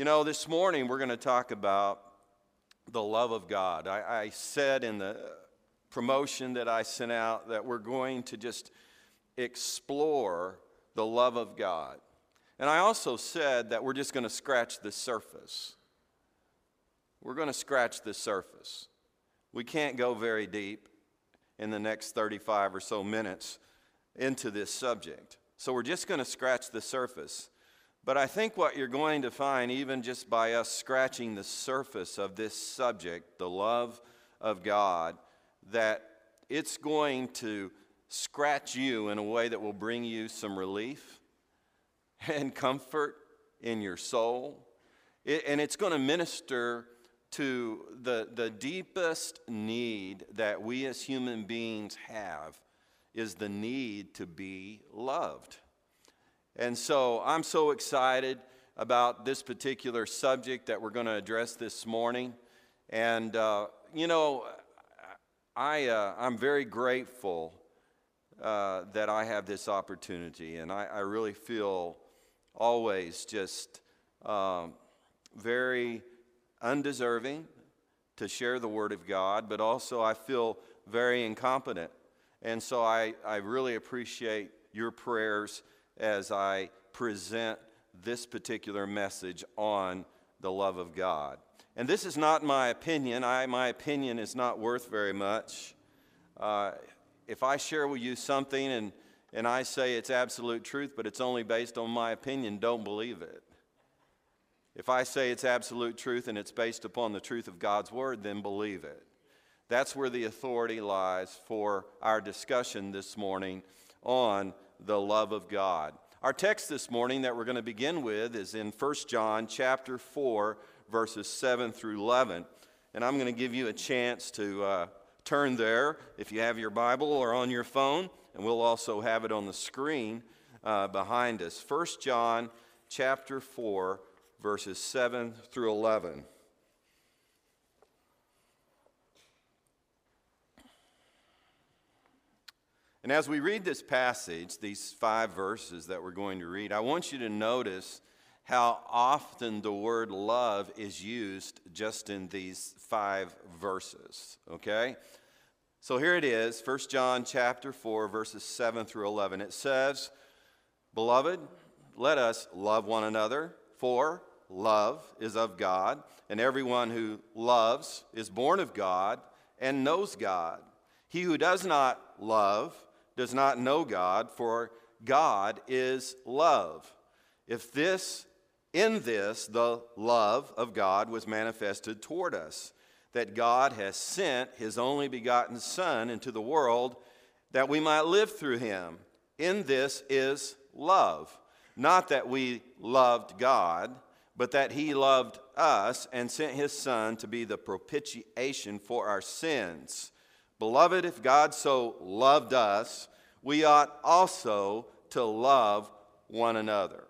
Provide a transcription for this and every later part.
You know, this morning we're going to talk about the love of God. I, I, said in the promotion that I sent out that we're going to just explore the love of God. And I also said that we're just going to scratch the surface. We're going to scratch the surface. We can't go very deep in the next 35 or so minutes into this subject. So we're just going to scratch the surface. But I think what you're going to find, even just by us scratching the surface of this subject, the love of God, that it's going to scratch you in a way that will bring you some relief and comfort in your soul. It, and it's going to minister to the, the deepest need that we as human beings have is the need to be loved. And so I'm so excited about this particular subject that we're going to address this morning. And, uh, you know, I, uh, I'm very grateful uh, that I have this opportunity. And I, I really feel always just um, very undeserving to share the Word of God, but also I feel very incompetent. And so I, I really appreciate your prayers as I present this particular message on the love of God. And this is not my opinion. I, my opinion is not worth very much. Uh, if I share with you something and, and I say it's absolute truth, but it's only based on my opinion, don't believe it. If I say it's absolute truth and it's based upon the truth of God's word, then believe it. That's where the authority lies for our discussion this morning on the love of God. Our text this morning that we're going to begin with is in 1 John chapter 4 verses 7 through 11. And I'm going to give you a chance to uh, turn there if you have your Bible or on your phone, and we'll also have it on the screen uh, behind us. 1 John chapter 4 verses 7 through 11. And as we read this passage, these five verses that we're going to read, I want you to notice how often the word love is used just in these five verses, okay? So here it is, 1 John chapter 4 verses 7 through 11. It says, "Beloved, let us love one another, for love is of God, and everyone who loves is born of God and knows God. He who does not love does not know God, for God is love. If this, in this, the love of God was manifested toward us, that God has sent his only begotten Son into the world that we might live through him. In this is love. Not that we loved God, but that he loved us and sent his Son to be the propitiation for our sins. Beloved, if God so loved us, we ought also to love one another.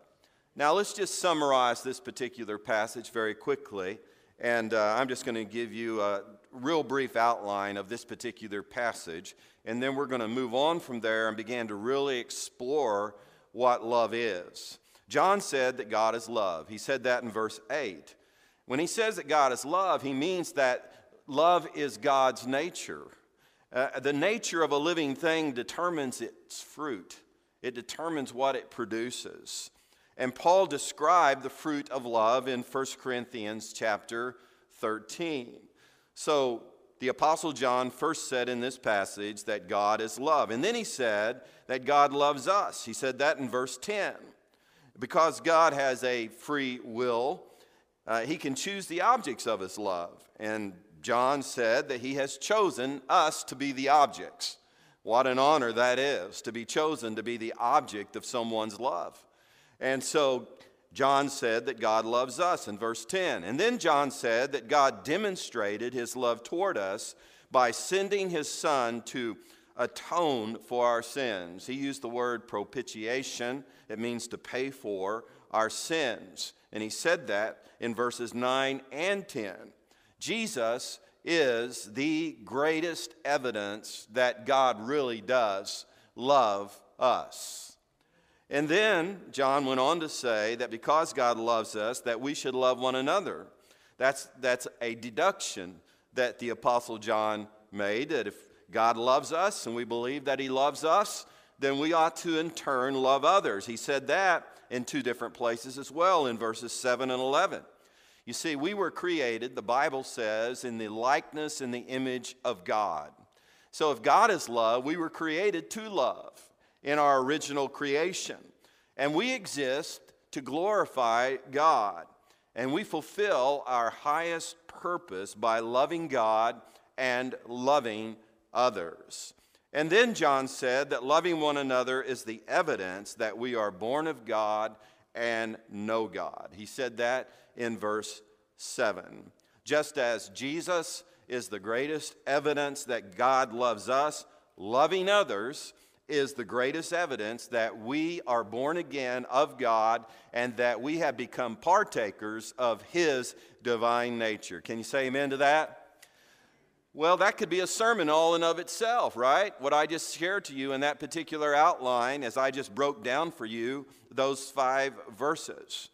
Now, let's just summarize this particular passage very quickly. And uh, I'm just going to give you a real brief outline of this particular passage. And then we're going to move on from there and begin to really explore what love is. John said that God is love. He said that in verse 8. When he says that God is love, he means that love is God's nature. Uh, the nature of a living thing determines its fruit, it determines what it produces. And Paul described the fruit of love in 1 Corinthians chapter 13. So the Apostle John first said in this passage that God is love. And then he said that God loves us. He said that in verse 10. Because God has a free will, uh, he can choose the objects of his love. And John said that he has chosen us to be the objects. What an honor that is to be chosen to be the object of someone's love. And so John said that God loves us in verse 10. And then John said that God demonstrated his love toward us by sending his son to atone for our sins. He used the word propitiation, it means to pay for our sins. And he said that in verses 9 and 10. Jesus is the greatest evidence that God really does love us. And then John went on to say that because God loves us, that we should love one another. That's, that's a deduction that the Apostle John made that if God loves us and we believe that He loves us, then we ought to in turn love others. He said that in two different places as well in verses 7 and 11. You see, we were created, the Bible says, in the likeness and the image of God. So if God is love, we were created to love in our original creation. And we exist to glorify God. And we fulfill our highest purpose by loving God and loving others. And then John said that loving one another is the evidence that we are born of God and know God. He said that in verse 7. Just as Jesus is the greatest evidence that God loves us, loving others is the greatest evidence that we are born again of God and that we have become partakers of His divine nature. Can you say amen to that? Well, that could be a sermon all in of itself, right? What I just shared to you in that particular outline as I just broke down for you those five verses.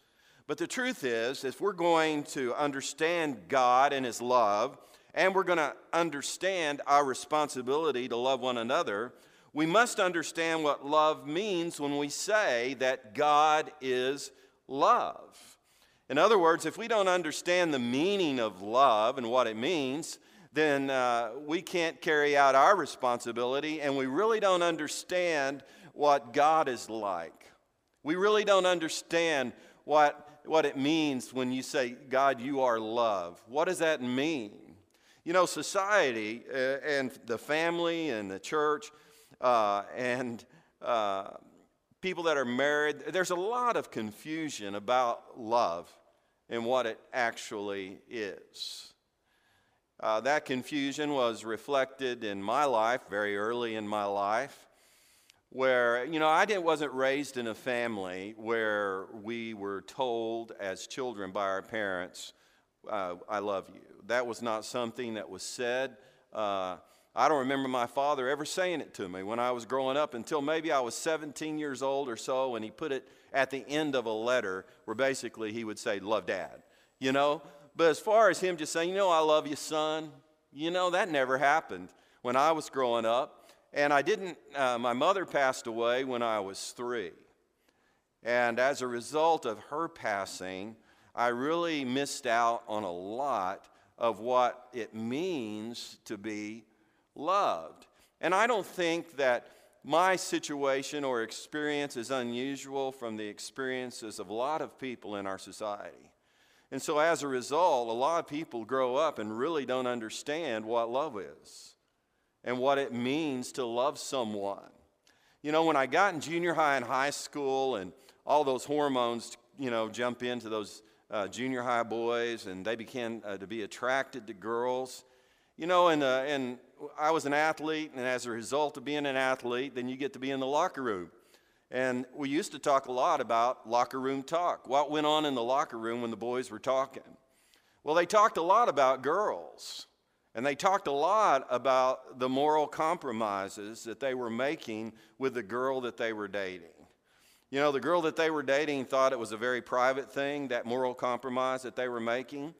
But the truth is, if we're going to understand God and His love, and we're going to understand our responsibility to love one another, we must understand what love means when we say that God is love. In other words, if we don't understand the meaning of love and what it means, then uh, we can't carry out our responsibility, and we really don't understand what God is like. We really don't understand what, what it means when you say, God, you are love. What does that mean? You know, society uh, and the family and the church uh, and uh, people that are married, there's a lot of confusion about love and what it actually is. Uh, that confusion was reflected in my life very early in my life, where, you know, I didn't, wasn't raised in a family where we were told as children by our parents, uh, I love you. That was not something that was said. Uh, I don't remember my father ever saying it to me when I was growing up until maybe I was 17 years old or so, and he put it at the end of a letter where basically he would say, Love dad. You know? But as far as him just saying, You know, I love you, son, you know, that never happened when I was growing up. And I didn't, uh, my mother passed away when I was three. And as a result of her passing, I really missed out on a lot of what it means to be loved. And I don't think that my situation or experience is unusual from the experiences of a lot of people in our society. And so, as a result, a lot of people grow up and really don't understand what love is and what it means to love someone. You know, when I got in junior high and high school, and all those hormones, you know, jump into those uh, junior high boys, and they began uh, to be attracted to girls. You know, and, uh, and I was an athlete, and as a result of being an athlete, then you get to be in the locker room. And we used to talk a lot about locker room talk. What went on in the locker room when the boys were talking? Well, they talked a lot about girls, and they talked a lot about the moral compromises that they were making with the girl that they were dating. You know, the girl that they were dating thought it was a very private thing, that moral compromise that they were making.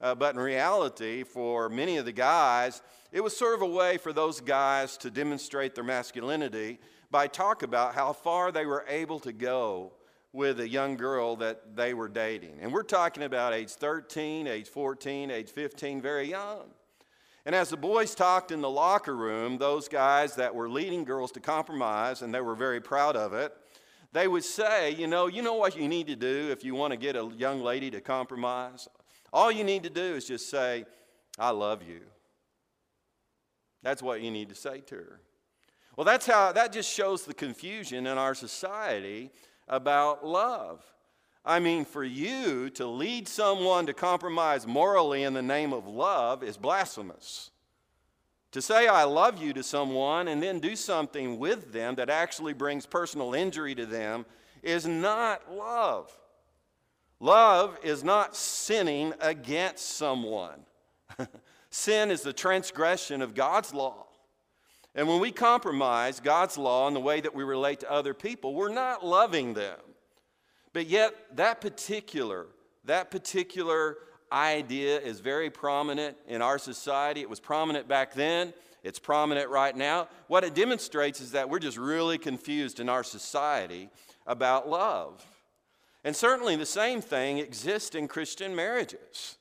Uh, but in reality, for many of the guys, it was sort of a way for those guys to demonstrate their masculinity by talk about how far they were able to go with a young girl that they were dating. And we're talking about age 13, age 14, age 15, very young. And as the boys talked in the locker room, those guys that were leading girls to compromise, and they were very proud of it, they would say, you know, you know what you need to do if you want to get a young lady to compromise? All you need to do is just say, I love you. That's what you need to say to her. Well, that's how that just shows the confusion in our society about love. I mean, for you to lead someone to compromise morally in the name of love is blasphemous. To say I love you to someone and then do something with them that actually brings personal injury to them is not love. Love is not sinning against someone. Sin is the transgression of God's law. And when we compromise God's law in the way that we relate to other people, we're not loving them. But yet, that particular, that particular idea is very prominent in our society. It was prominent back then, it's prominent right now. What it demonstrates is that we're just really confused in our society about love. And certainly the same thing exists in Christian marriages.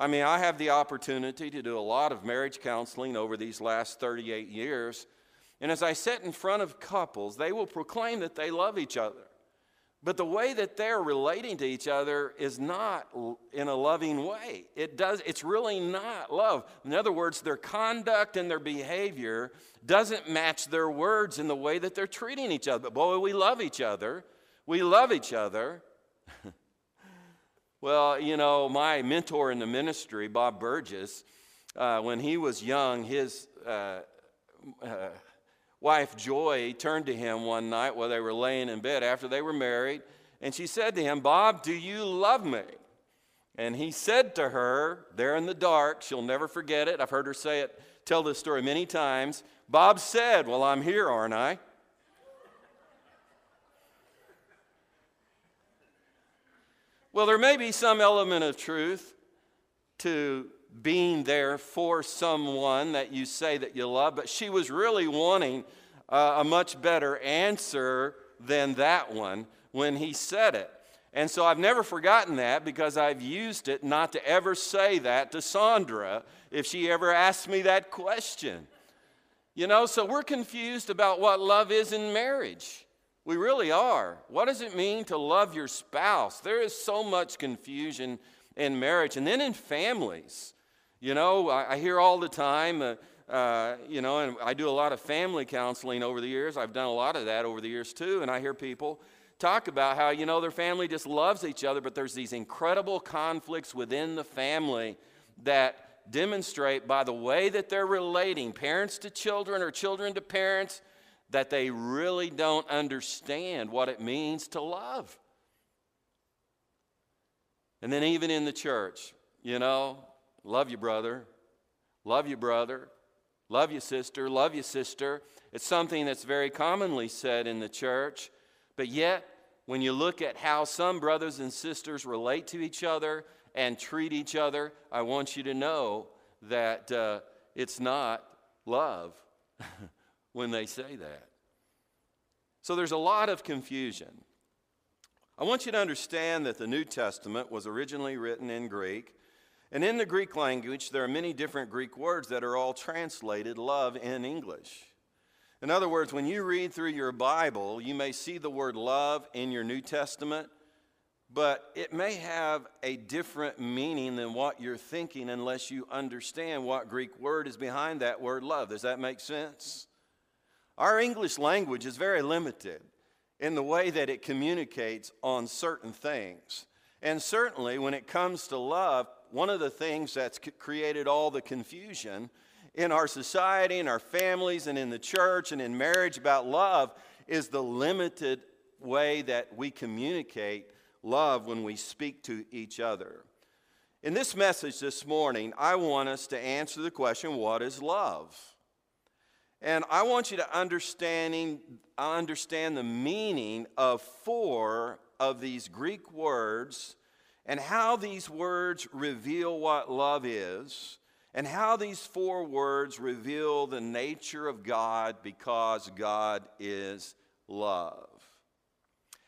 I mean, I have the opportunity to do a lot of marriage counseling over these last 38 years. And as I sit in front of couples, they will proclaim that they love each other. But the way that they're relating to each other is not in a loving way. It does, it's really not love. In other words, their conduct and their behavior doesn't match their words in the way that they're treating each other. But boy, we love each other. We love each other. well, you know, my mentor in the ministry, Bob Burgess, uh, when he was young, his uh, uh, wife Joy turned to him one night while they were laying in bed after they were married, and she said to him, Bob, do you love me? And he said to her, there in the dark, she'll never forget it. I've heard her say it, tell this story many times. Bob said, Well, I'm here, aren't I? Well, there may be some element of truth to being there for someone that you say that you love, but she was really wanting uh, a much better answer than that one when he said it. And so I've never forgotten that because I've used it not to ever say that to Sandra if she ever asks me that question. You know, so we're confused about what love is in marriage. We really are. What does it mean to love your spouse? There is so much confusion in marriage and then in families. You know, I, I hear all the time, uh, uh, you know, and I do a lot of family counseling over the years. I've done a lot of that over the years too, and I hear people talk about how, you know, their family just loves each other, but there's these incredible conflicts within the family that demonstrate by the way that they're relating, parents to children or children to parents, that they really don't understand what it means to love. And then, even in the church, you know, Love you, brother. Love you, brother. Love you, sister. Love you, sister. It's something that's very commonly said in the church. But yet, when you look at how some brothers and sisters relate to each other and treat each other, I want you to know that uh, it's not love when they say that. So there's a lot of confusion. I want you to understand that the New Testament was originally written in Greek. And in the Greek language, there are many different Greek words that are all translated love in English. In other words, when you read through your Bible, you may see the word love in your New Testament, but it may have a different meaning than what you're thinking unless you understand what Greek word is behind that word love. Does that make sense? Our English language is very limited in the way that it communicates on certain things. And certainly, when it comes to love, one of the things that's created all the confusion in our society, in our families, and in the church and in marriage about love is the limited way that we communicate love when we speak to each other. In this message this morning, I want us to answer the question what is love? And I want you to understanding, understand the meaning of four of these Greek words and how these words reveal what love is, and how these four words reveal the nature of God because God is love.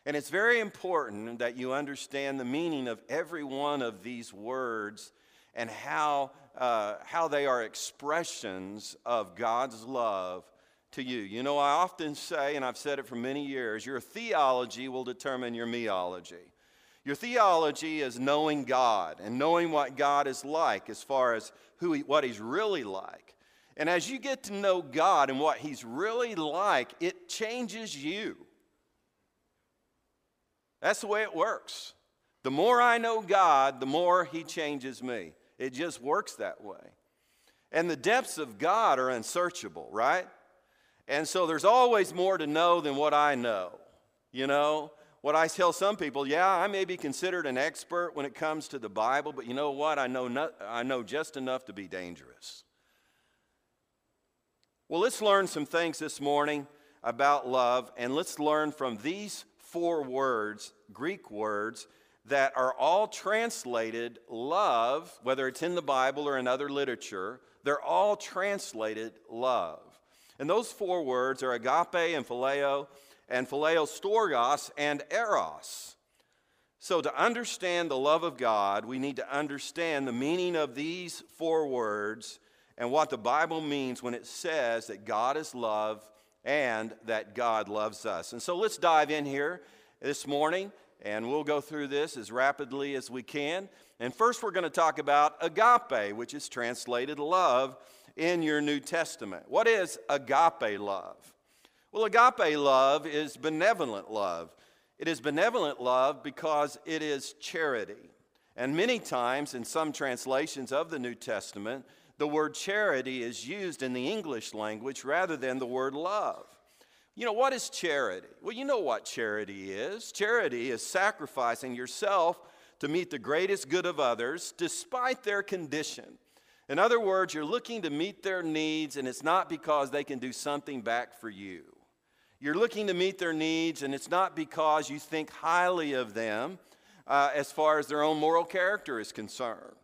And it's very important that you understand the meaning of every one of these words and how, uh, how they are expressions of God's love to you. You know, I often say, and I've said it for many years, your theology will determine your meology. Your theology is knowing God and knowing what God is like as far as who he, what He's really like. And as you get to know God and what He's really like, it changes you. That's the way it works. The more I know God, the more He changes me. It just works that way. And the depths of God are unsearchable, right? And so there's always more to know than what I know, you know? what I tell some people, yeah, I may be considered an expert when it comes to the Bible, but you know what? I know, not, I know just enough to be dangerous. Well, let's learn some things this morning about love, and let's learn from these four words, Greek words, that are all translated love, whether it's in the Bible or in other literature, they're all translated love. And those four words are agape and phileo, and phileo storgos and eros. So, to understand the love of God, we need to understand the meaning of these four words and what the Bible means when it says that God is love and that God loves us. And so, let's dive in here this morning and we'll go through this as rapidly as we can. And first, we're going to talk about agape, which is translated love in your New Testament. What is agape love? Well, agape love is benevolent love. It is benevolent love because it is charity. And many times in some translations of the New Testament, the word charity is used in the English language rather than the word love. You know, what is charity? Well, you know what charity is. Charity is sacrificing yourself to meet the greatest good of others despite their condition. In other words, you're looking to meet their needs, and it's not because they can do something back for you. You're looking to meet their needs, and it's not because you think highly of them uh, as far as their own moral character is concerned.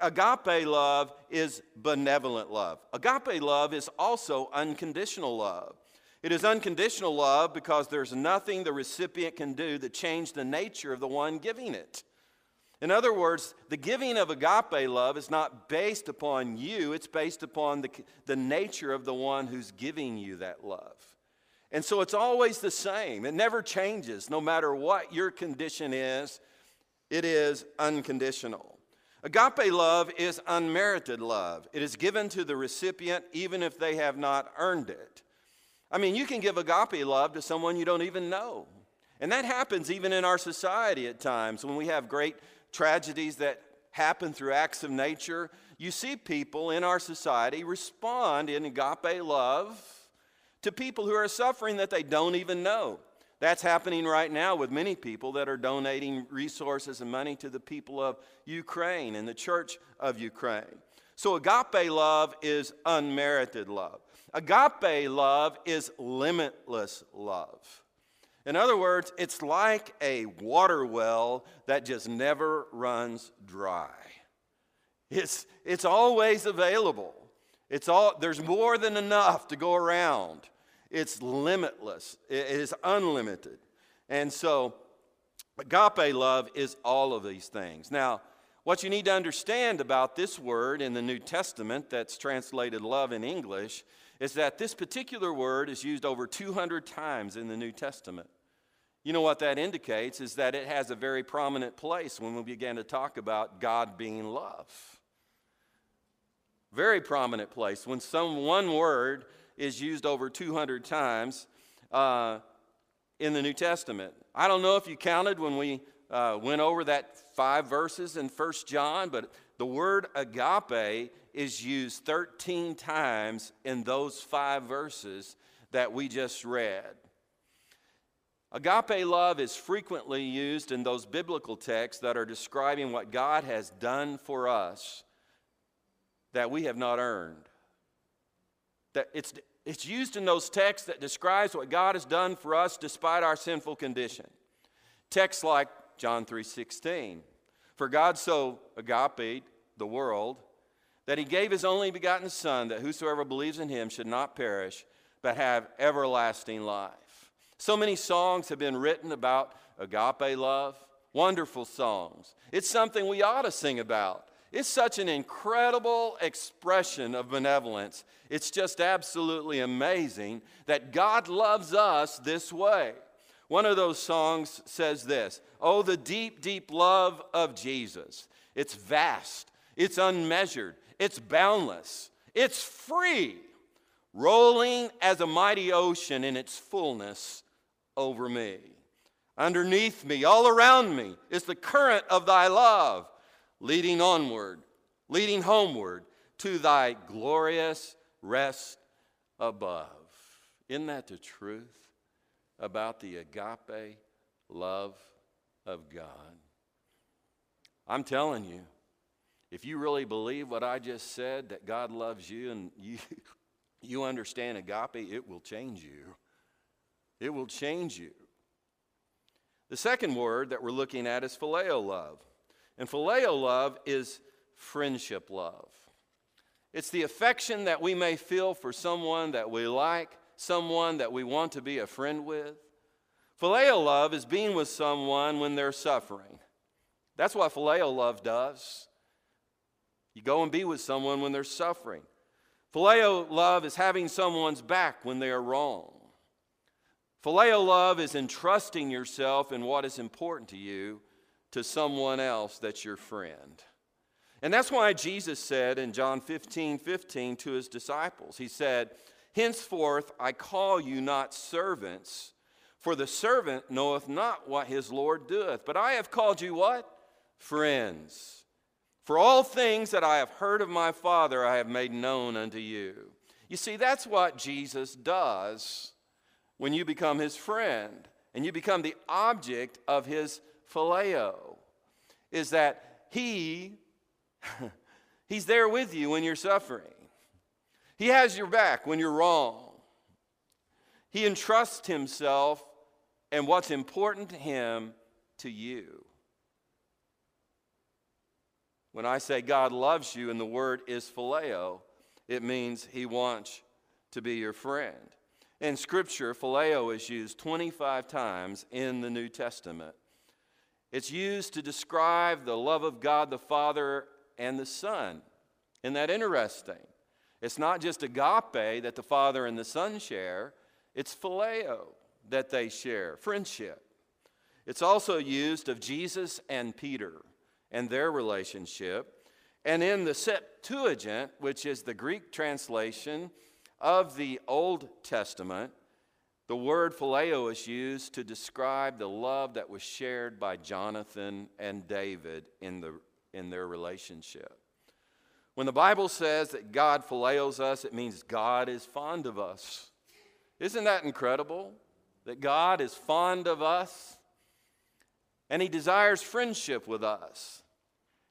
Agape love is benevolent love. Agape love is also unconditional love. It is unconditional love because there's nothing the recipient can do to change the nature of the one giving it. In other words, the giving of agape love is not based upon you, it's based upon the, the nature of the one who's giving you that love. And so it's always the same. It never changes, no matter what your condition is, it is unconditional. Agape love is unmerited love. It is given to the recipient even if they have not earned it. I mean, you can give agape love to someone you don't even know. And that happens even in our society at times when we have great tragedies that happen through acts of nature. You see people in our society respond in agape love to people who are suffering that they don't even know. That's happening right now with many people that are donating resources and money to the people of Ukraine and the church of Ukraine. So, agape love is unmerited love. Agape love is limitless love. In other words, it's like a water well that just never runs dry. It's, it's always available. It's all, there's more than enough to go around. It's limitless, it is unlimited. And so, agape love is all of these things. Now, what you need to understand about this word in the New Testament that's translated love in English is that this particular word is used over 200 times in the New Testament. You know what that indicates is that it has a very prominent place when we begin to talk about God being love. Very prominent place. When some one word is used over 200 times uh, in the New Testament. I don't know if you counted when we uh, went over that five verses in First John, but the word agape is used 13 times in those five verses that we just read. Agape love is frequently used in those biblical texts that are describing what God has done for us that we have not earned. That it's, it's used in those texts that describes what God has done for us despite our sinful condition. Texts like John 3:16. For God so agape the world that he gave his only begotten son that whosoever believes in him should not perish but have everlasting life. So many songs have been written about agape love, wonderful songs. It's something we ought to sing about. It's such an incredible expression of benevolence. It's just absolutely amazing that God loves us this way. One of those songs says this Oh, the deep, deep love of Jesus. It's vast, it's unmeasured, it's boundless, it's free, rolling as a mighty ocean in its fullness over me. Underneath me, all around me, is the current of thy love leading onward, leading homeward to thy glorious rest above. Isn't that the truth about the agape love of God? I'm telling you, if you really believe what I just said, that God loves you and you, you understand agape, it will change you. It will change you. The second word that we're looking at is phileo love. And phileo love is friendship love. It's the affection that we may feel for someone that we like, someone that we want to be a friend with. Phileo love is being with someone when they're suffering. That's what phileo love does. You go and be with someone when they're suffering. Phileo love is having someone's back when they are wrong. Phileo love is entrusting yourself in what is important to you to someone else that's your friend. And that's why Jesus said in John 15 15 to his disciples, He said, Henceforth I call you not servants, for the servant knoweth not what his Lord doeth. But I have called you what? Friends. For all things that I have heard of my Father I have made known unto you. You see, that's what Jesus does when you become his friend and you become the object of his phileo, is that he He's there with you when you're suffering. He has your back when you're wrong. He entrusts himself and what's important to him to you. When I say God loves you and the word is phileo, it means he wants to be your friend. In Scripture, phileo is used 25 times in the New Testament. It's used to describe the love of God the Father and the Son. Isn't that interesting? It's not just agape that the Father and the Son share, it's phileo that they share, friendship. It's also used of Jesus and Peter and their relationship. And in the Septuagint, which is the Greek translation of the Old Testament, the word phileo is used to describe the love that was shared by Jonathan and David in the in their relationship. When the Bible says that God phileos us, it means God is fond of us. Isn't that incredible? That God is fond of us and He desires friendship with us.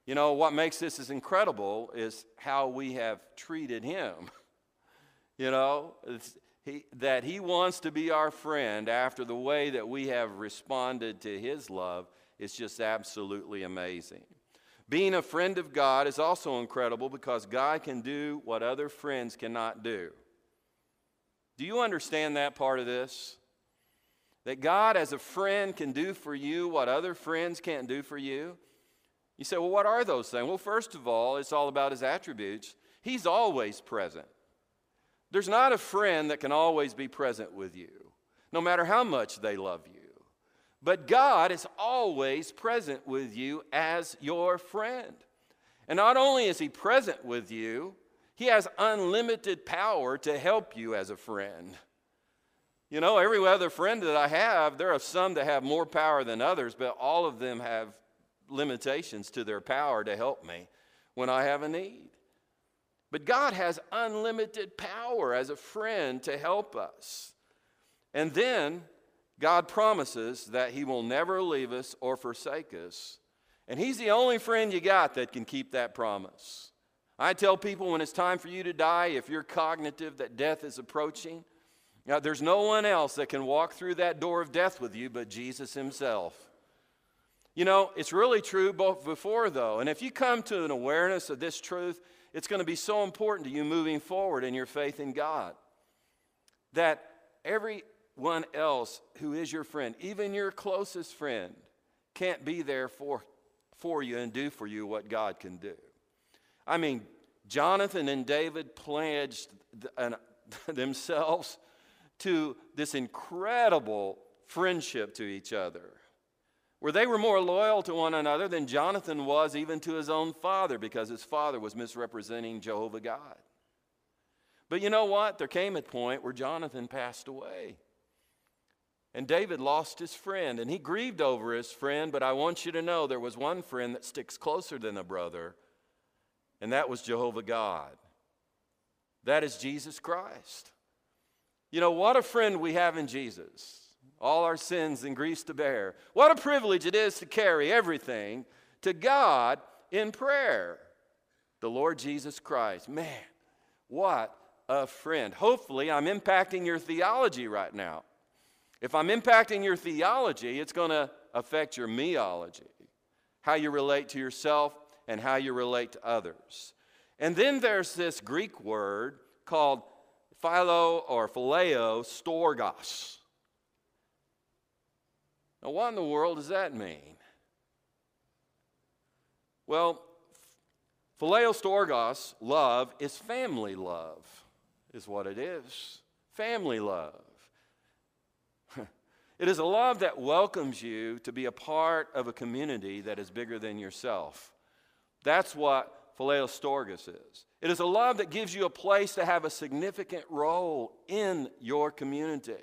You know, what makes this as incredible is how we have treated Him. You know, he, that He wants to be our friend after the way that we have responded to His love is just absolutely amazing. Being a friend of God is also incredible because God can do what other friends cannot do. Do you understand that part of this? That God, as a friend, can do for you what other friends can't do for you? You say, well, what are those things? Well, first of all, it's all about his attributes. He's always present. There's not a friend that can always be present with you, no matter how much they love you. But God is always present with you as your friend. And not only is He present with you, He has unlimited power to help you as a friend. You know, every other friend that I have, there are some that have more power than others, but all of them have limitations to their power to help me when I have a need. But God has unlimited power as a friend to help us. And then God promises that He will never leave us or forsake us. And He's the only friend you got that can keep that promise. I tell people when it's time for you to die, if you're cognitive that death is approaching, now, there's no one else that can walk through that door of death with you but Jesus Himself. You know, it's really true both before, though. And if you come to an awareness of this truth, it's going to be so important to you moving forward in your faith in God. That every one else who is your friend, even your closest friend, can't be there for, for you and do for you what God can do. I mean, Jonathan and David pledged themselves to this incredible friendship to each other, where they were more loyal to one another than Jonathan was even to his own father because his father was misrepresenting Jehovah God. But you know what? There came a point where Jonathan passed away. And David lost his friend, and he grieved over his friend, but I want you to know there was one friend that sticks closer than a brother, and that was Jehovah God. That is Jesus Christ. You know, what a friend we have in Jesus. All our sins and griefs to bear. What a privilege it is to carry everything to God in prayer. The Lord Jesus Christ. Man, what a friend. Hopefully, I'm impacting your theology right now. If I'm impacting your theology, it's going to affect your meology, how you relate to yourself and how you relate to others. And then there's this Greek word called philo or phileo storgos. Now, what in the world does that mean? Well, phileo storgos, love, is family love, is what it is. Family love. It is a love that welcomes you to be a part of a community that is bigger than yourself. That's what Phileo storgos is. It is a love that gives you a place to have a significant role in your community.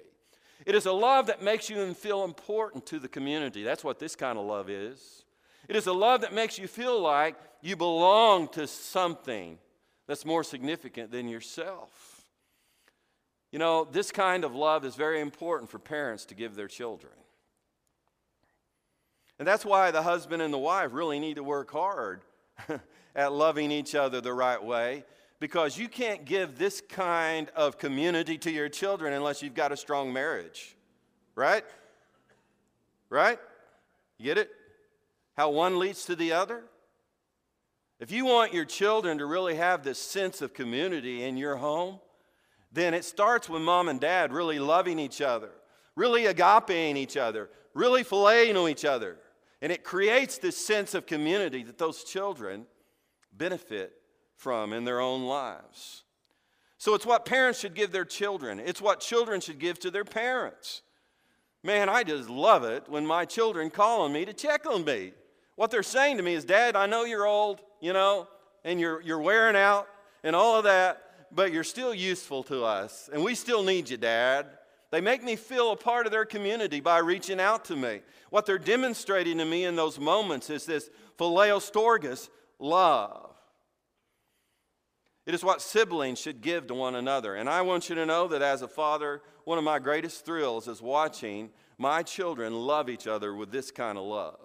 It is a love that makes you feel important to the community. That's what this kind of love is. It is a love that makes you feel like you belong to something that's more significant than yourself. You know, this kind of love is very important for parents to give their children. And that's why the husband and the wife really need to work hard at loving each other the right way because you can't give this kind of community to your children unless you've got a strong marriage. Right? Right? You get it? How one leads to the other? If you want your children to really have this sense of community in your home, then it starts with mom and dad really loving each other, really agapeing each other, really phileoing each other. And it creates this sense of community that those children benefit from in their own lives. So it's what parents should give their children, it's what children should give to their parents. Man, I just love it when my children call on me to check on me. What they're saying to me is, Dad, I know you're old, you know, and you're, you're wearing out and all of that, but you're still useful to us, and we still need you, Dad. They make me feel a part of their community by reaching out to me. What they're demonstrating to me in those moments is this phileo storgos love. It is what siblings should give to one another. And I want you to know that as a father, one of my greatest thrills is watching my children love each other with this kind of love.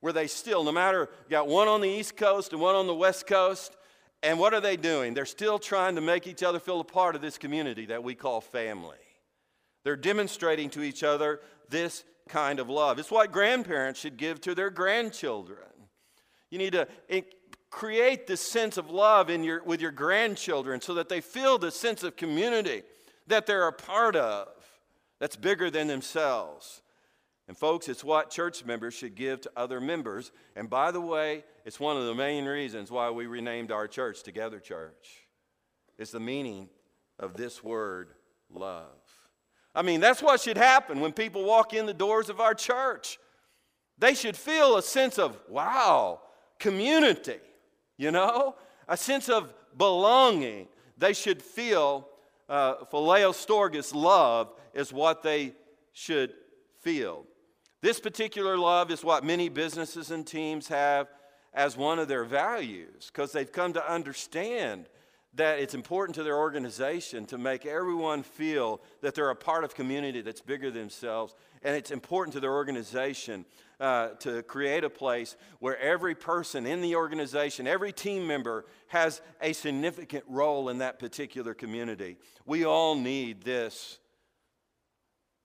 Where they still, no matter, got one on the East Coast and one on the West Coast, and what are they doing? They're still trying to make each other feel a part of this community that we call family. They're demonstrating to each other this kind of love. It's what grandparents should give to their grandchildren. You need to create this sense of love in your, with your grandchildren so that they feel the sense of community that they're a part of that's bigger than themselves. And, folks, it's what church members should give to other members. And by the way, it's one of the main reasons why we renamed our church Together Church. It's the meaning of this word, love. I mean, that's what should happen when people walk in the doors of our church. They should feel a sense of, wow, community you know? A sense of belonging. They should feel uh, love is what they should feel. This particular love is what many businesses and teams have as one of their values because they've come to understand that it's important to their organization to make everyone feel that they're a part of community that's bigger than themselves and it's important to their organization uh, to create a place where every person in the organization, every team member, has a significant role in that particular community. We all need this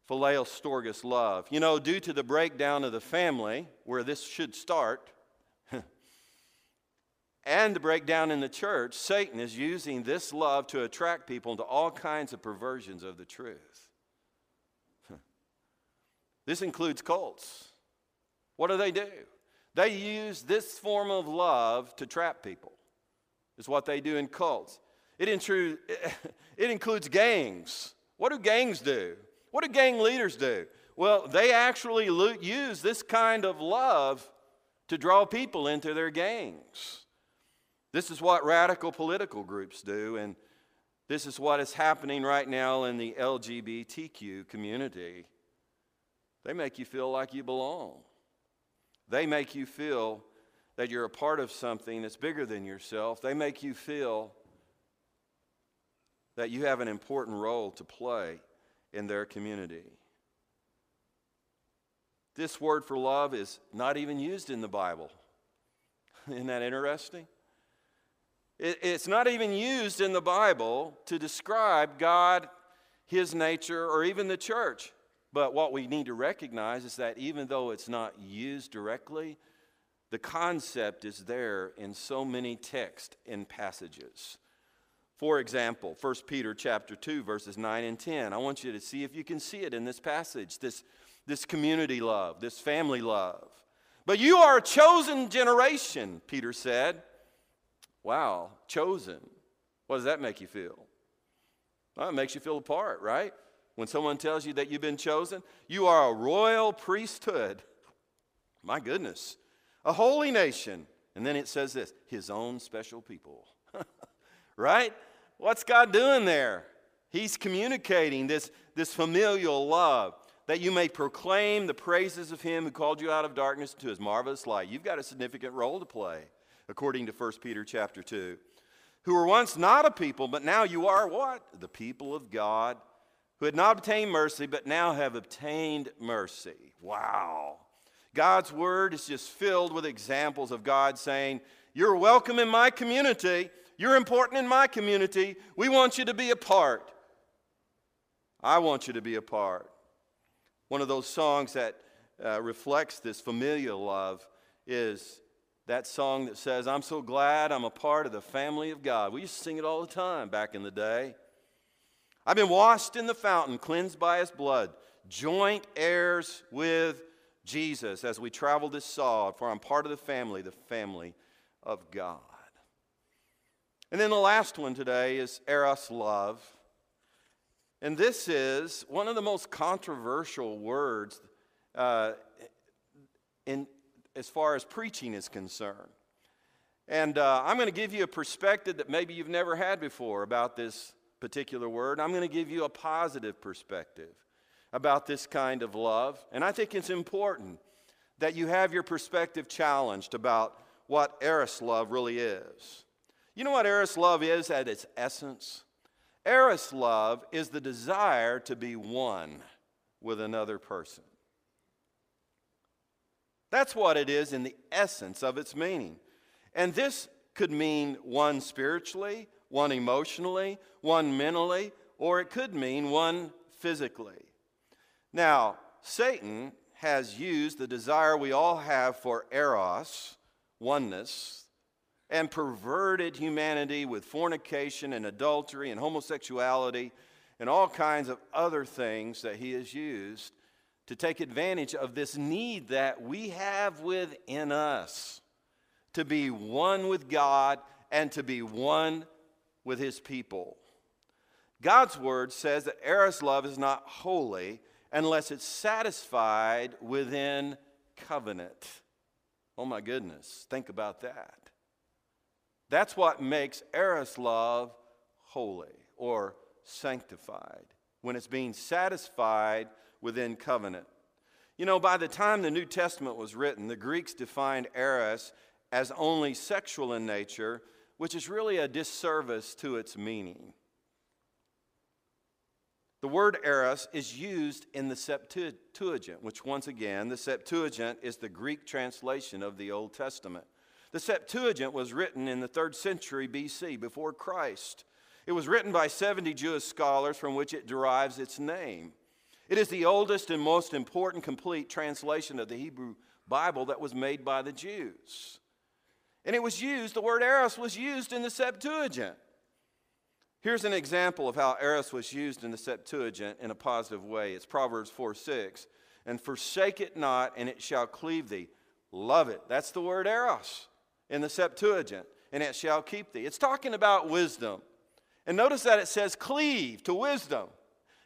phileo love. You know, due to the breakdown of the family, where this should start, and the breakdown in the church, Satan is using this love to attract people into all kinds of perversions of the truth. This includes cults. What do they do? They use this form of love to trap people, is what they do in cults. It, it includes gangs. What do gangs do? What do gang leaders do? Well, they actually use this kind of love to draw people into their gangs. This is what radical political groups do, and this is what is happening right now in the LGBTQ community. They make you feel like you belong. They make you feel that you're a part of something that's bigger than yourself. They make you feel that you have an important role to play in their community. This word for love is not even used in the Bible. Isn't that interesting? It's not even used in the Bible to describe God, His nature, or even the church. But what we need to recognize is that even though it's not used directly, the concept is there in so many texts and passages. For example, 1 Peter chapter 2 verses 9 and 10. I want you to see if you can see it in this passage, this, this community love, this family love. But you are a chosen generation, Peter said Wow, chosen. What does that make you feel? Well, it makes you feel apart, right? When someone tells you that you've been chosen, you are a royal priesthood. My goodness. A holy nation. And then it says this his own special people. right? What's God doing there? He's communicating this, this familial love that you may proclaim the praises of him who called you out of darkness to his marvelous light. You've got a significant role to play according to 1 Peter chapter 2, who were once not a people, but now you are what? The people of God, who had not obtained mercy, but now have obtained mercy. Wow. God's word is just filled with examples of God saying, You're welcome in my community. You're important in my community. We want you to be a part. I want you to be a part. One of those songs that uh, reflects this familial love is that song that says, I'm so glad I'm a part of the family of God. We used to sing it all the time back in the day. I've been washed in the fountain, cleansed by his blood, joint heirs with Jesus as we travel this sod, for I'm part of the family, the family of God. And then the last one today is Eros love. And this is one of the most controversial words uh, in, as far as preaching is concerned. And uh, I'm going to give you a perspective that maybe you've never had before about this particular word. I'm going to give you a positive perspective about this kind of love. And I think it's important that you have your perspective challenged about what Eros love really is. You know what Eros love is at its essence? Eros love is the desire to be one with another person. That's what it is in the essence of its meaning. And this could mean one spiritually, one emotionally, one mentally, or it could mean one physically. Now, Satan has used the desire we all have for eros, oneness, and perverted humanity with fornication and adultery and homosexuality and all kinds of other things that he has used to take advantage of this need that we have within us to be one with God and to be one with His people. God's word says that Eros love is not holy unless it's satisfied within covenant. Oh my goodness, think about that. That's what makes Eros love holy or sanctified when it's being satisfied within covenant. You know, by the time the New Testament was written, the Greeks defined eros as only sexual in nature, which is really a disservice to its meaning. The word eros is used in the Septuagint, which, once again, the Septuagint is the Greek translation of the Old Testament. The Septuagint was written in the third century BC, before Christ. It was written by 70 Jewish scholars from which it derives its name. It is the oldest and most important complete translation of the Hebrew Bible that was made by the Jews. And it was used, the word eros was used in the Septuagint. Here's an example of how eros was used in the Septuagint in a positive way. It's Proverbs 4 6. And forsake it not, and it shall cleave thee. Love it. That's the word eros in the Septuagint. And it shall keep thee. It's talking about wisdom. And notice that it says cleave to wisdom.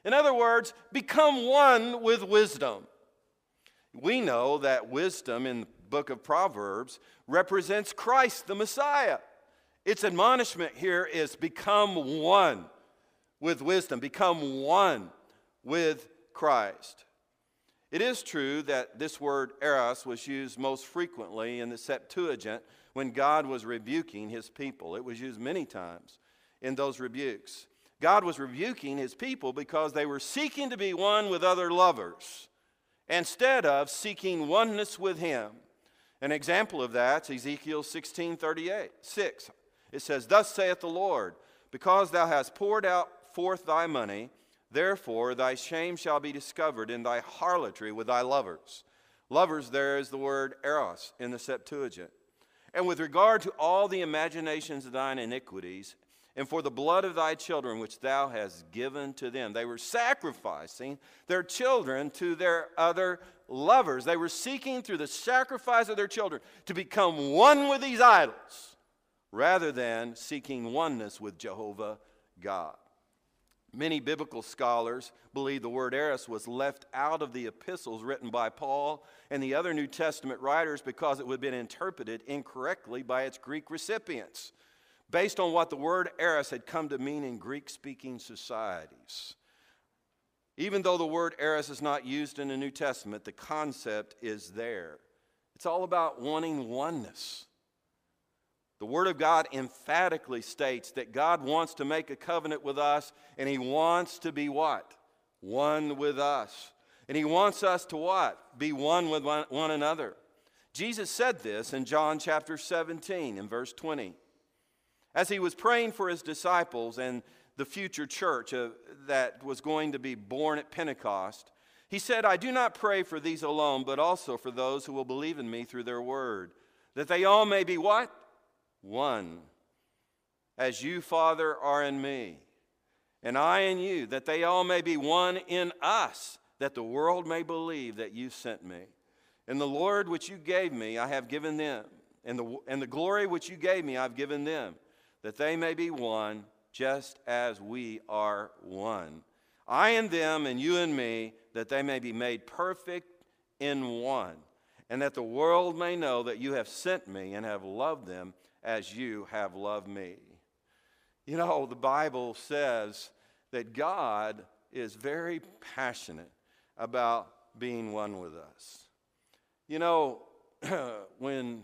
In other words, become one with wisdom. We know that wisdom in the book of Proverbs represents Christ, the Messiah. Its admonishment here is become one with wisdom, become one with Christ. It is true that this word eros was used most frequently in the Septuagint when God was rebuking his people. It was used many times in those rebukes. God was rebuking his people because they were seeking to be one with other lovers instead of seeking oneness with him. An example of that is Ezekiel 16 38, 6. It says, Thus saith the Lord, because thou hast poured out forth thy money, therefore thy shame shall be discovered in thy harlotry with thy lovers. Lovers, there is the word eros in the Septuagint. And with regard to all the imaginations of thine iniquities, and for the blood of thy children which thou hast given to them. They were sacrificing their children to their other lovers. They were seeking through the sacrifice of their children to become one with these idols rather than seeking oneness with Jehovah God. Many biblical scholars believe the word eros was left out of the epistles written by Paul and the other New Testament writers because it would have been interpreted incorrectly by its Greek recipients, based on what the word eros had come to mean in Greek speaking societies. Even though the word eros is not used in the New Testament, the concept is there. It's all about wanting oneness. The Word of God emphatically states that God wants to make a covenant with us, and He wants to be what? One with us. And He wants us to what? Be one with one, another. Jesus said this in John chapter 17, in verse 20. As He was praying for His disciples and the future church that was going to be born at Pentecost, He said, I do not pray for these alone, but also for those who will believe in me through their word, that they all may be what? One, as you, Father, are in me, and I in you, that they all may be one in us, that the world may believe that you sent me. And the Lord which you gave me, I have given them, and the, and the glory which you gave me, I've given them, that they may be one, just as we are one. I and them, and you and me, that they may be made perfect in one, and that the world may know that you have sent me and have loved them as you have loved me. You know, the Bible says that God is very passionate about being one with us. You know, when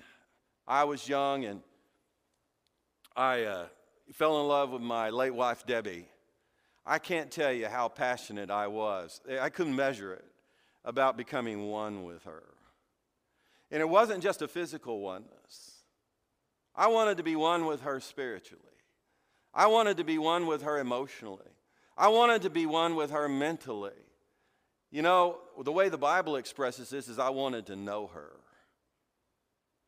I was young and I uh, fell in love with my late wife, Debbie, I can't tell you how passionate I was. I couldn't measure it about becoming one with her. And it wasn't just a physical oneness. I wanted to be one with her spiritually. I wanted to be one with her emotionally. I wanted to be one with her mentally. You know, the way the Bible expresses this is I wanted to know her.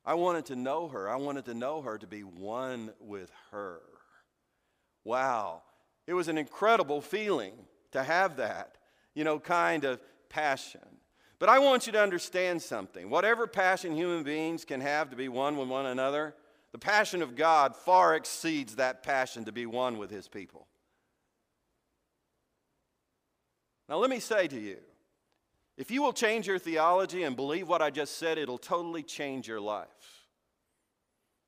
I wanted to know her. I wanted to know her to be one with her. Wow. It was an incredible feeling to have that, you know, kind of passion. But I want you to understand something. Whatever passion human beings can have to be one with one another, the passion of God far exceeds that passion to be one with his people. Now, let me say to you if you will change your theology and believe what I just said, it'll totally change your life.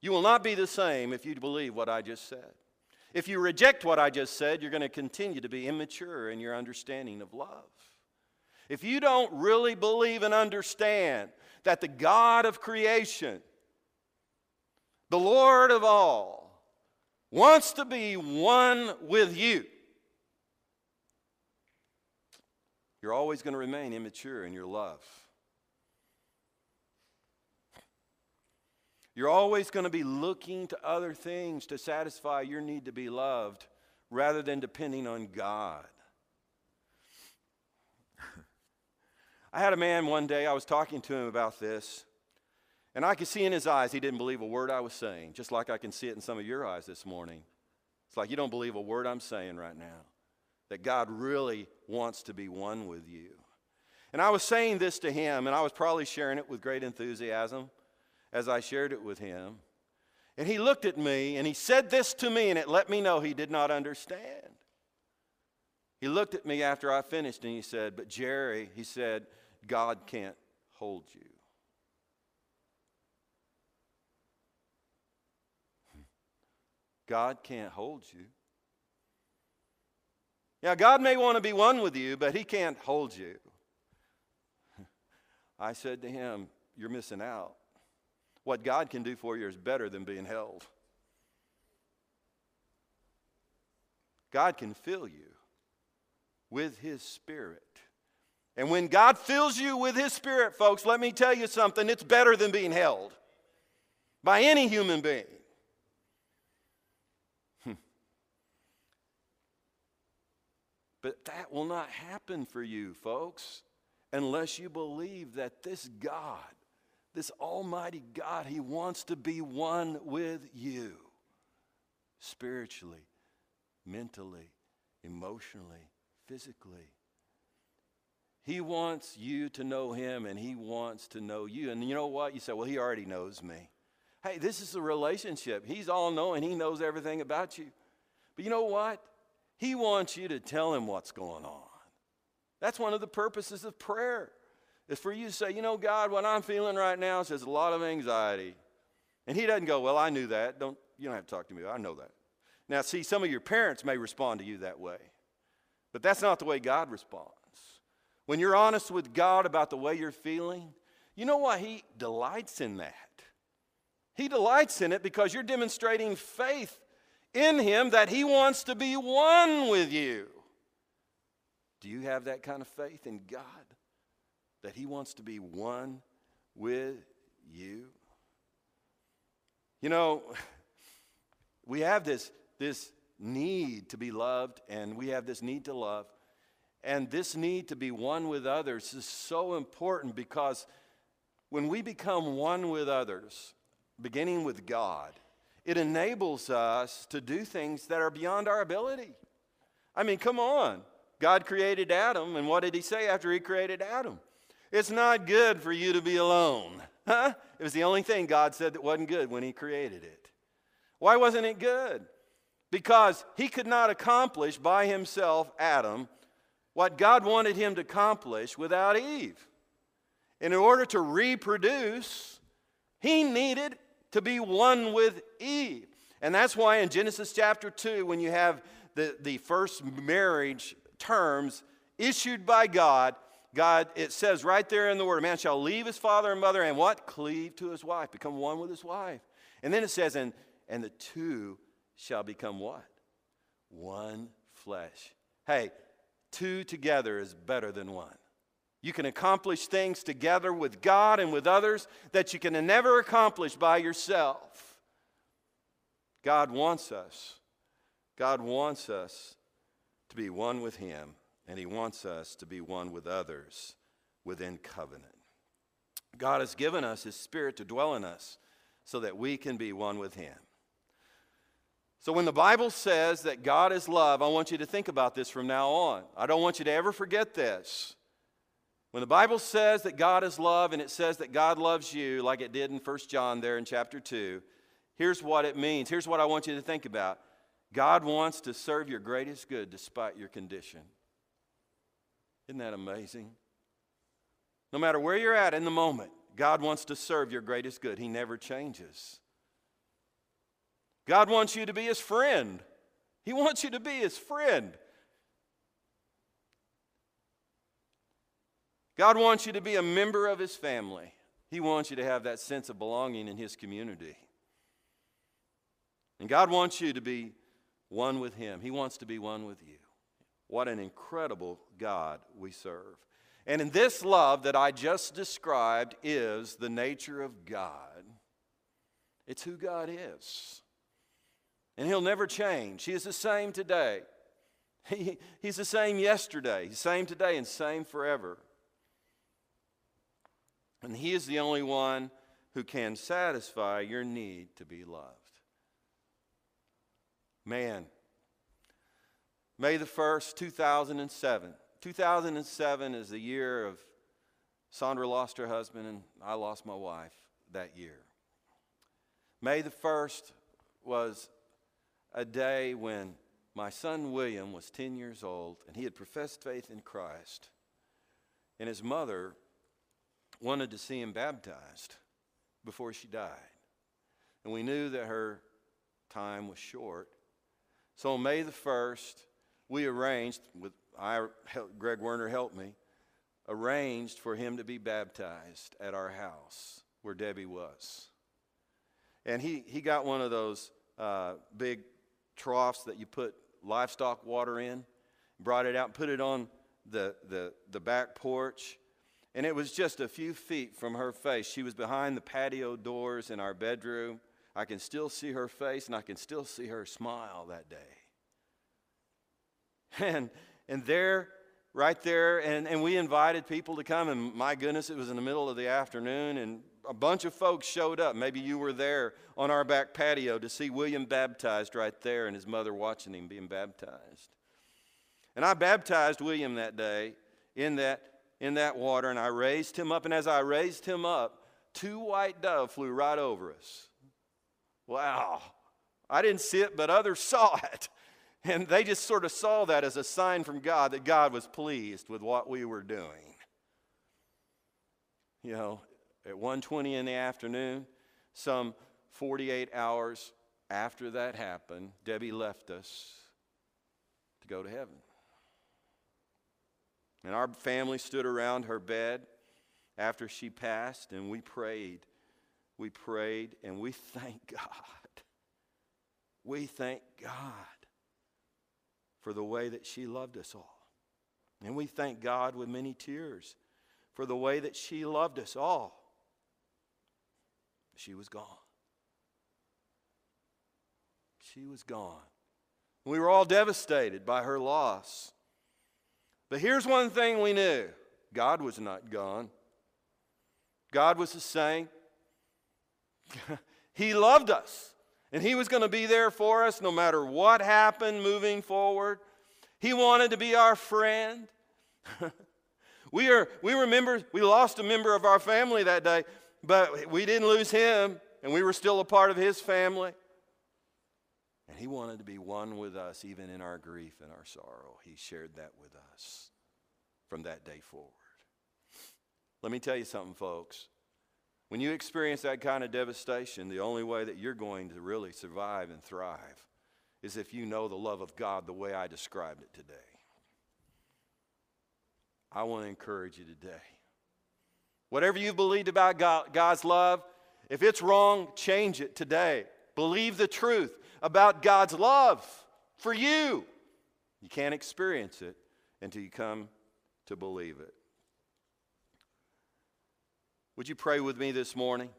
You will not be the same if you believe what I just said. If you reject what I just said, you're going to continue to be immature in your understanding of love. If you don't really believe and understand that the God of creation the Lord of all, wants to be one with you, you're always going to remain immature in your love. You're always going to be looking to other things to satisfy your need to be loved rather than depending on God. I had a man one day, I was talking to him about this. And I could see in his eyes he didn't believe a word I was saying, just like I can see it in some of your eyes this morning. It's like you don't believe a word I'm saying right now, that God really wants to be one with you. And I was saying this to him, and I was probably sharing it with great enthusiasm as I shared it with him. And he looked at me and he said this to me, and it let me know he did not understand. He looked at me after I finished and he said, But Jerry, he said, God can't hold you. God can't hold you. Yeah, God may want to be one with you, but He can't hold you. I said to him, You're missing out. What God can do for you is better than being held. God can fill you with His Spirit. And when God fills you with His Spirit, folks, let me tell you something, it's better than being held by any human being. But that will not happen for you, folks, unless you believe that this God, this Almighty God, He wants to be one with you spiritually, mentally, emotionally, physically. He wants you to know Him and He wants to know you. And you know what? You say, well, He already knows me. Hey, this is a relationship. He's all knowing, He knows everything about you. But you know what? He wants you to tell Him what's going on. That's one of the purposes of prayer, is for you to say, you know, God, what I'm feeling right now is just a lot of anxiety. And He doesn't go, well, I knew that. Don't, you don't have to talk to me. I know that. Now, see, some of your parents may respond to you that way, but that's not the way God responds. When you're honest with God about the way you're feeling, you know why He delights in that? He delights in it because you're demonstrating faith in Him that He wants to be one with you. Do you have that kind of faith in God? That He wants to be one with you? You know, we have this, this need to be loved, and we have this need to love. And this need to be one with others is so important because when we become one with others, beginning with God, it enables us to do things that are beyond our ability. I mean, come on. God created Adam, and what did he say after he created Adam? It's not good for you to be alone. Huh? It was the only thing God said that wasn't good when he created it. Why wasn't it good? Because he could not accomplish by himself, Adam, what God wanted him to accomplish without Eve. And in order to reproduce, he needed to be one with Eve. And that's why in Genesis chapter 2, when you have the, the first marriage terms issued by God, God, it says right there in the word, man shall leave his father and mother and what? Cleave to his wife, become one with his wife. And then it says, and, and the two shall become what? One flesh. Hey, two together is better than one. You can accomplish things together with God and with others that you can never accomplish by yourself. God wants us. God wants us to be one with Him, and He wants us to be one with others within covenant. God has given us His Spirit to dwell in us so that we can be one with Him. So, when the Bible says that God is love, I want you to think about this from now on. I don't want you to ever forget this. When the Bible says that God is love and it says that God loves you, like it did in 1 John there in chapter 2, here's what it means. Here's what I want you to think about God wants to serve your greatest good despite your condition. Isn't that amazing? No matter where you're at in the moment, God wants to serve your greatest good. He never changes. God wants you to be his friend. He wants you to be his friend. God wants you to be a member of his family. He wants you to have that sense of belonging in his community. And God wants you to be one with him. He wants to be one with you. What an incredible God we serve. And in this love that I just described is the nature of God. It's who God is. And He'll never change. He is the same today. He, he's the same yesterday, he's same today, and same forever. And He is the only one who can satisfy your need to be loved. Man, May the 1st, 2007. 2007 is the year of Sandra lost her husband and I lost my wife that year. May the 1st was a day when my son William was 10 years old and he had professed faith in Christ. And his mother wanted to see him baptized before she died. And we knew that her time was short. So on May the 1st, we arranged, with I, Greg Werner helped me, arranged for him to be baptized at our house where Debbie was. And he, he got one of those uh, big troughs that you put livestock water in, brought it out, put it on the, the, the back porch. And it was just a few feet from her face. She was behind the patio doors in our bedroom. I can still see her face and I can still see her smile that day. And, and there, right there, and, and we invited people to come. And my goodness, it was in the middle of the afternoon, and a bunch of folks showed up. Maybe you were there on our back patio to see William baptized right there and his mother watching him being baptized. And I baptized William that day in that, in that water, and I raised him up. And as I raised him up, two white doves flew right over us. Wow. I didn't see it, but others saw it. And they just sort of saw that as a sign from God that God was pleased with what we were doing. You know, at 1:20 in the afternoon, some 48 hours after that happened, Debbie left us to go to heaven. And our family stood around her bed after she passed, and we prayed. We prayed, and we thank God. We thank God for the way that she loved us all. And we thank God with many tears for the way that she loved us all. She was gone. She was gone. We were all devastated by her loss. But here's one thing we knew God was not gone. God was the same. he loved us, and He was going to be there for us no matter what happened moving forward. He wanted to be our friend. we, are, we remember we lost a member of our family that day, but we didn't lose him, and we were still a part of his family. And he wanted to be one with us, even in our grief and our sorrow. He shared that with us from that day forward. Let me tell you something, folks. When you experience that kind of devastation, the only way that you're going to really survive and thrive is if you know the love of God the way I described it today. I want to encourage you today. Whatever you've believed about God, God's love, if it's wrong, change it today. Believe the truth about God's love for you. You can't experience it until you come to believe it. Would you pray with me this morning?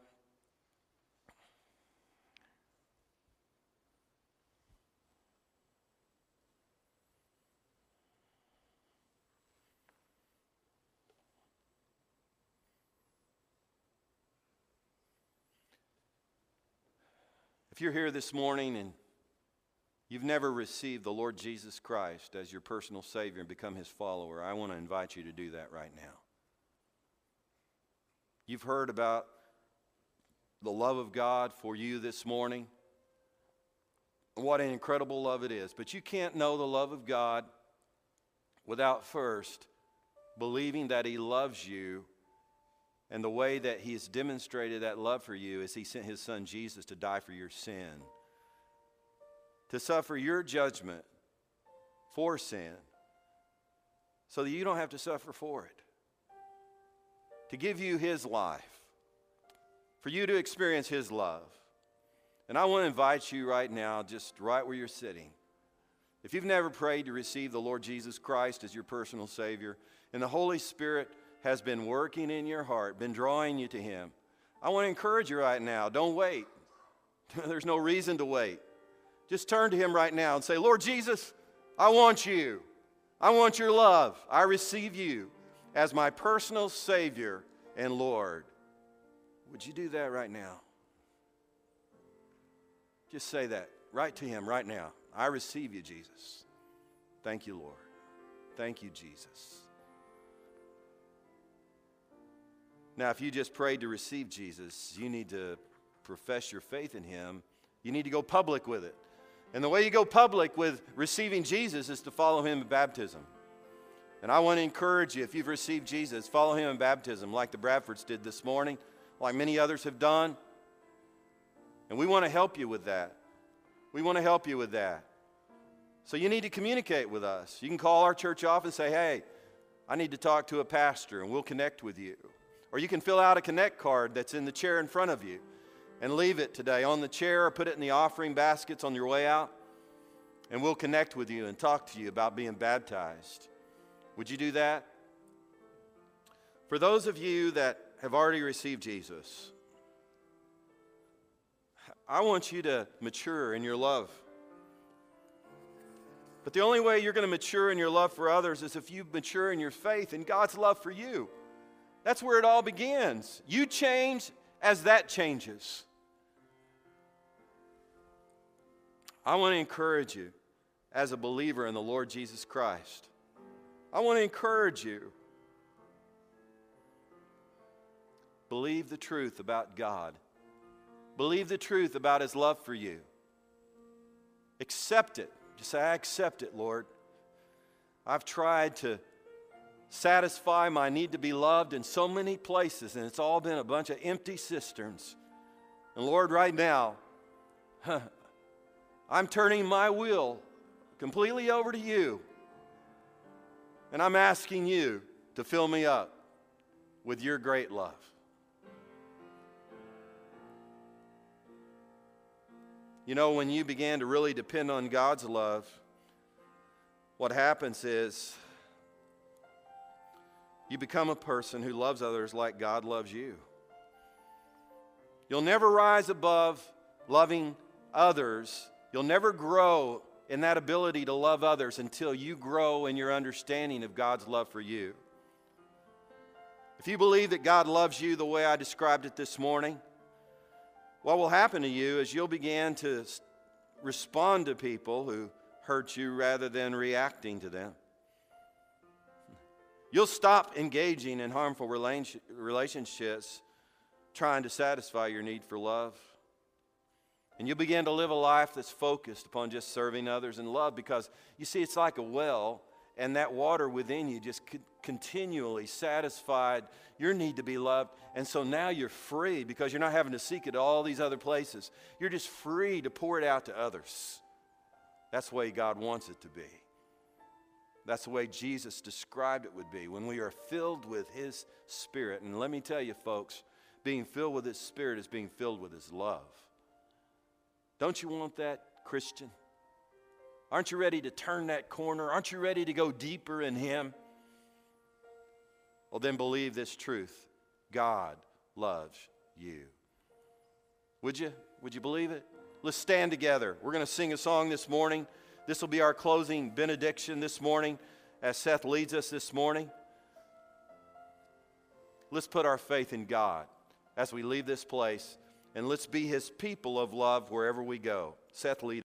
If you're here this morning and you've never received the Lord Jesus Christ as your personal Savior and become His follower, I want to invite you to do that right now. You've heard about the love of God for you this morning. What an incredible love it is. But you can't know the love of God without first believing that He loves you and the way that he has demonstrated that love for you is he sent his son Jesus to die for your sin, to suffer your judgment for sin, so that you don't have to suffer for it, to give you his life, for you to experience his love. And I want to invite you right now, just right where you're sitting. If you've never prayed to receive the Lord Jesus Christ as your personal Savior, and the Holy Spirit has been working in your heart, been drawing you to Him, I want to encourage you right now don't wait. There's no reason to wait. Just turn to Him right now and say, Lord Jesus, I want you. I want your love. I receive you as my personal Savior and Lord. Would you do that right now? Just say that right to Him right now. I receive you, Jesus. Thank you, Lord. Thank you, Jesus. Now, if you just prayed to receive Jesus, you need to profess your faith in Him. You need to go public with it. And the way you go public with receiving Jesus is to follow Him in baptism. And I want to encourage you, if you've received Jesus, follow Him in baptism like the Bradfords did this morning, like many others have done. And we want to help you with that. We want to help you with that. So you need to communicate with us. You can call our church office and say, hey, I need to talk to a pastor, and we'll connect with you. Or you can fill out a Connect card that's in the chair in front of you and leave it today on the chair or put it in the offering baskets on your way out. And we'll connect with you and talk to you about being baptized. Would you do that? For those of you that have already received Jesus, I want you to mature in your love. But the only way you're going to mature in your love for others is if you mature in your faith in God's love for you. That's where it all begins. You change as that changes. I want to encourage you as a believer in the Lord Jesus Christ. I want to encourage you. Believe the truth about God. Believe the truth about His love for you. Accept it. Just say, I accept it, Lord. I've tried to satisfy my need to be loved in so many places, and it's all been a bunch of empty cisterns. And Lord, right now, I'm turning my will completely over to you. And I'm asking you to fill me up with your great love. You know, when you began to really depend on God's love, what happens is you become a person who loves others like God loves you. You'll never rise above loving others. You'll never grow in that ability to love others until you grow in your understanding of God's love for you. If you believe that God loves you the way I described it this morning, what will happen to you is you'll begin to respond to people who hurt you rather than reacting to them. You'll stop engaging in harmful relationships trying to satisfy your need for love. And you'll begin to live a life that's focused upon just serving others in love because you see, it's like a well, and that water within you just continually satisfied your need to be loved. And so now you're free because you're not having to seek it all these other places. You're just free to pour it out to others. That's the way God wants it to be. That's the way Jesus described it would be when we are filled with His Spirit. And let me tell you, folks, being filled with His Spirit is being filled with His love. Don't you want that, Christian? Aren't you ready to turn that corner? Aren't you ready to go deeper in Him? Well, then believe this truth God loves you. Would you? Would you believe it? Let's stand together. We're going to sing a song this morning. This will be our closing benediction this morning as Seth leads us this morning. Let's put our faith in God as we leave this place and let's be his people of love wherever we go. Seth, lead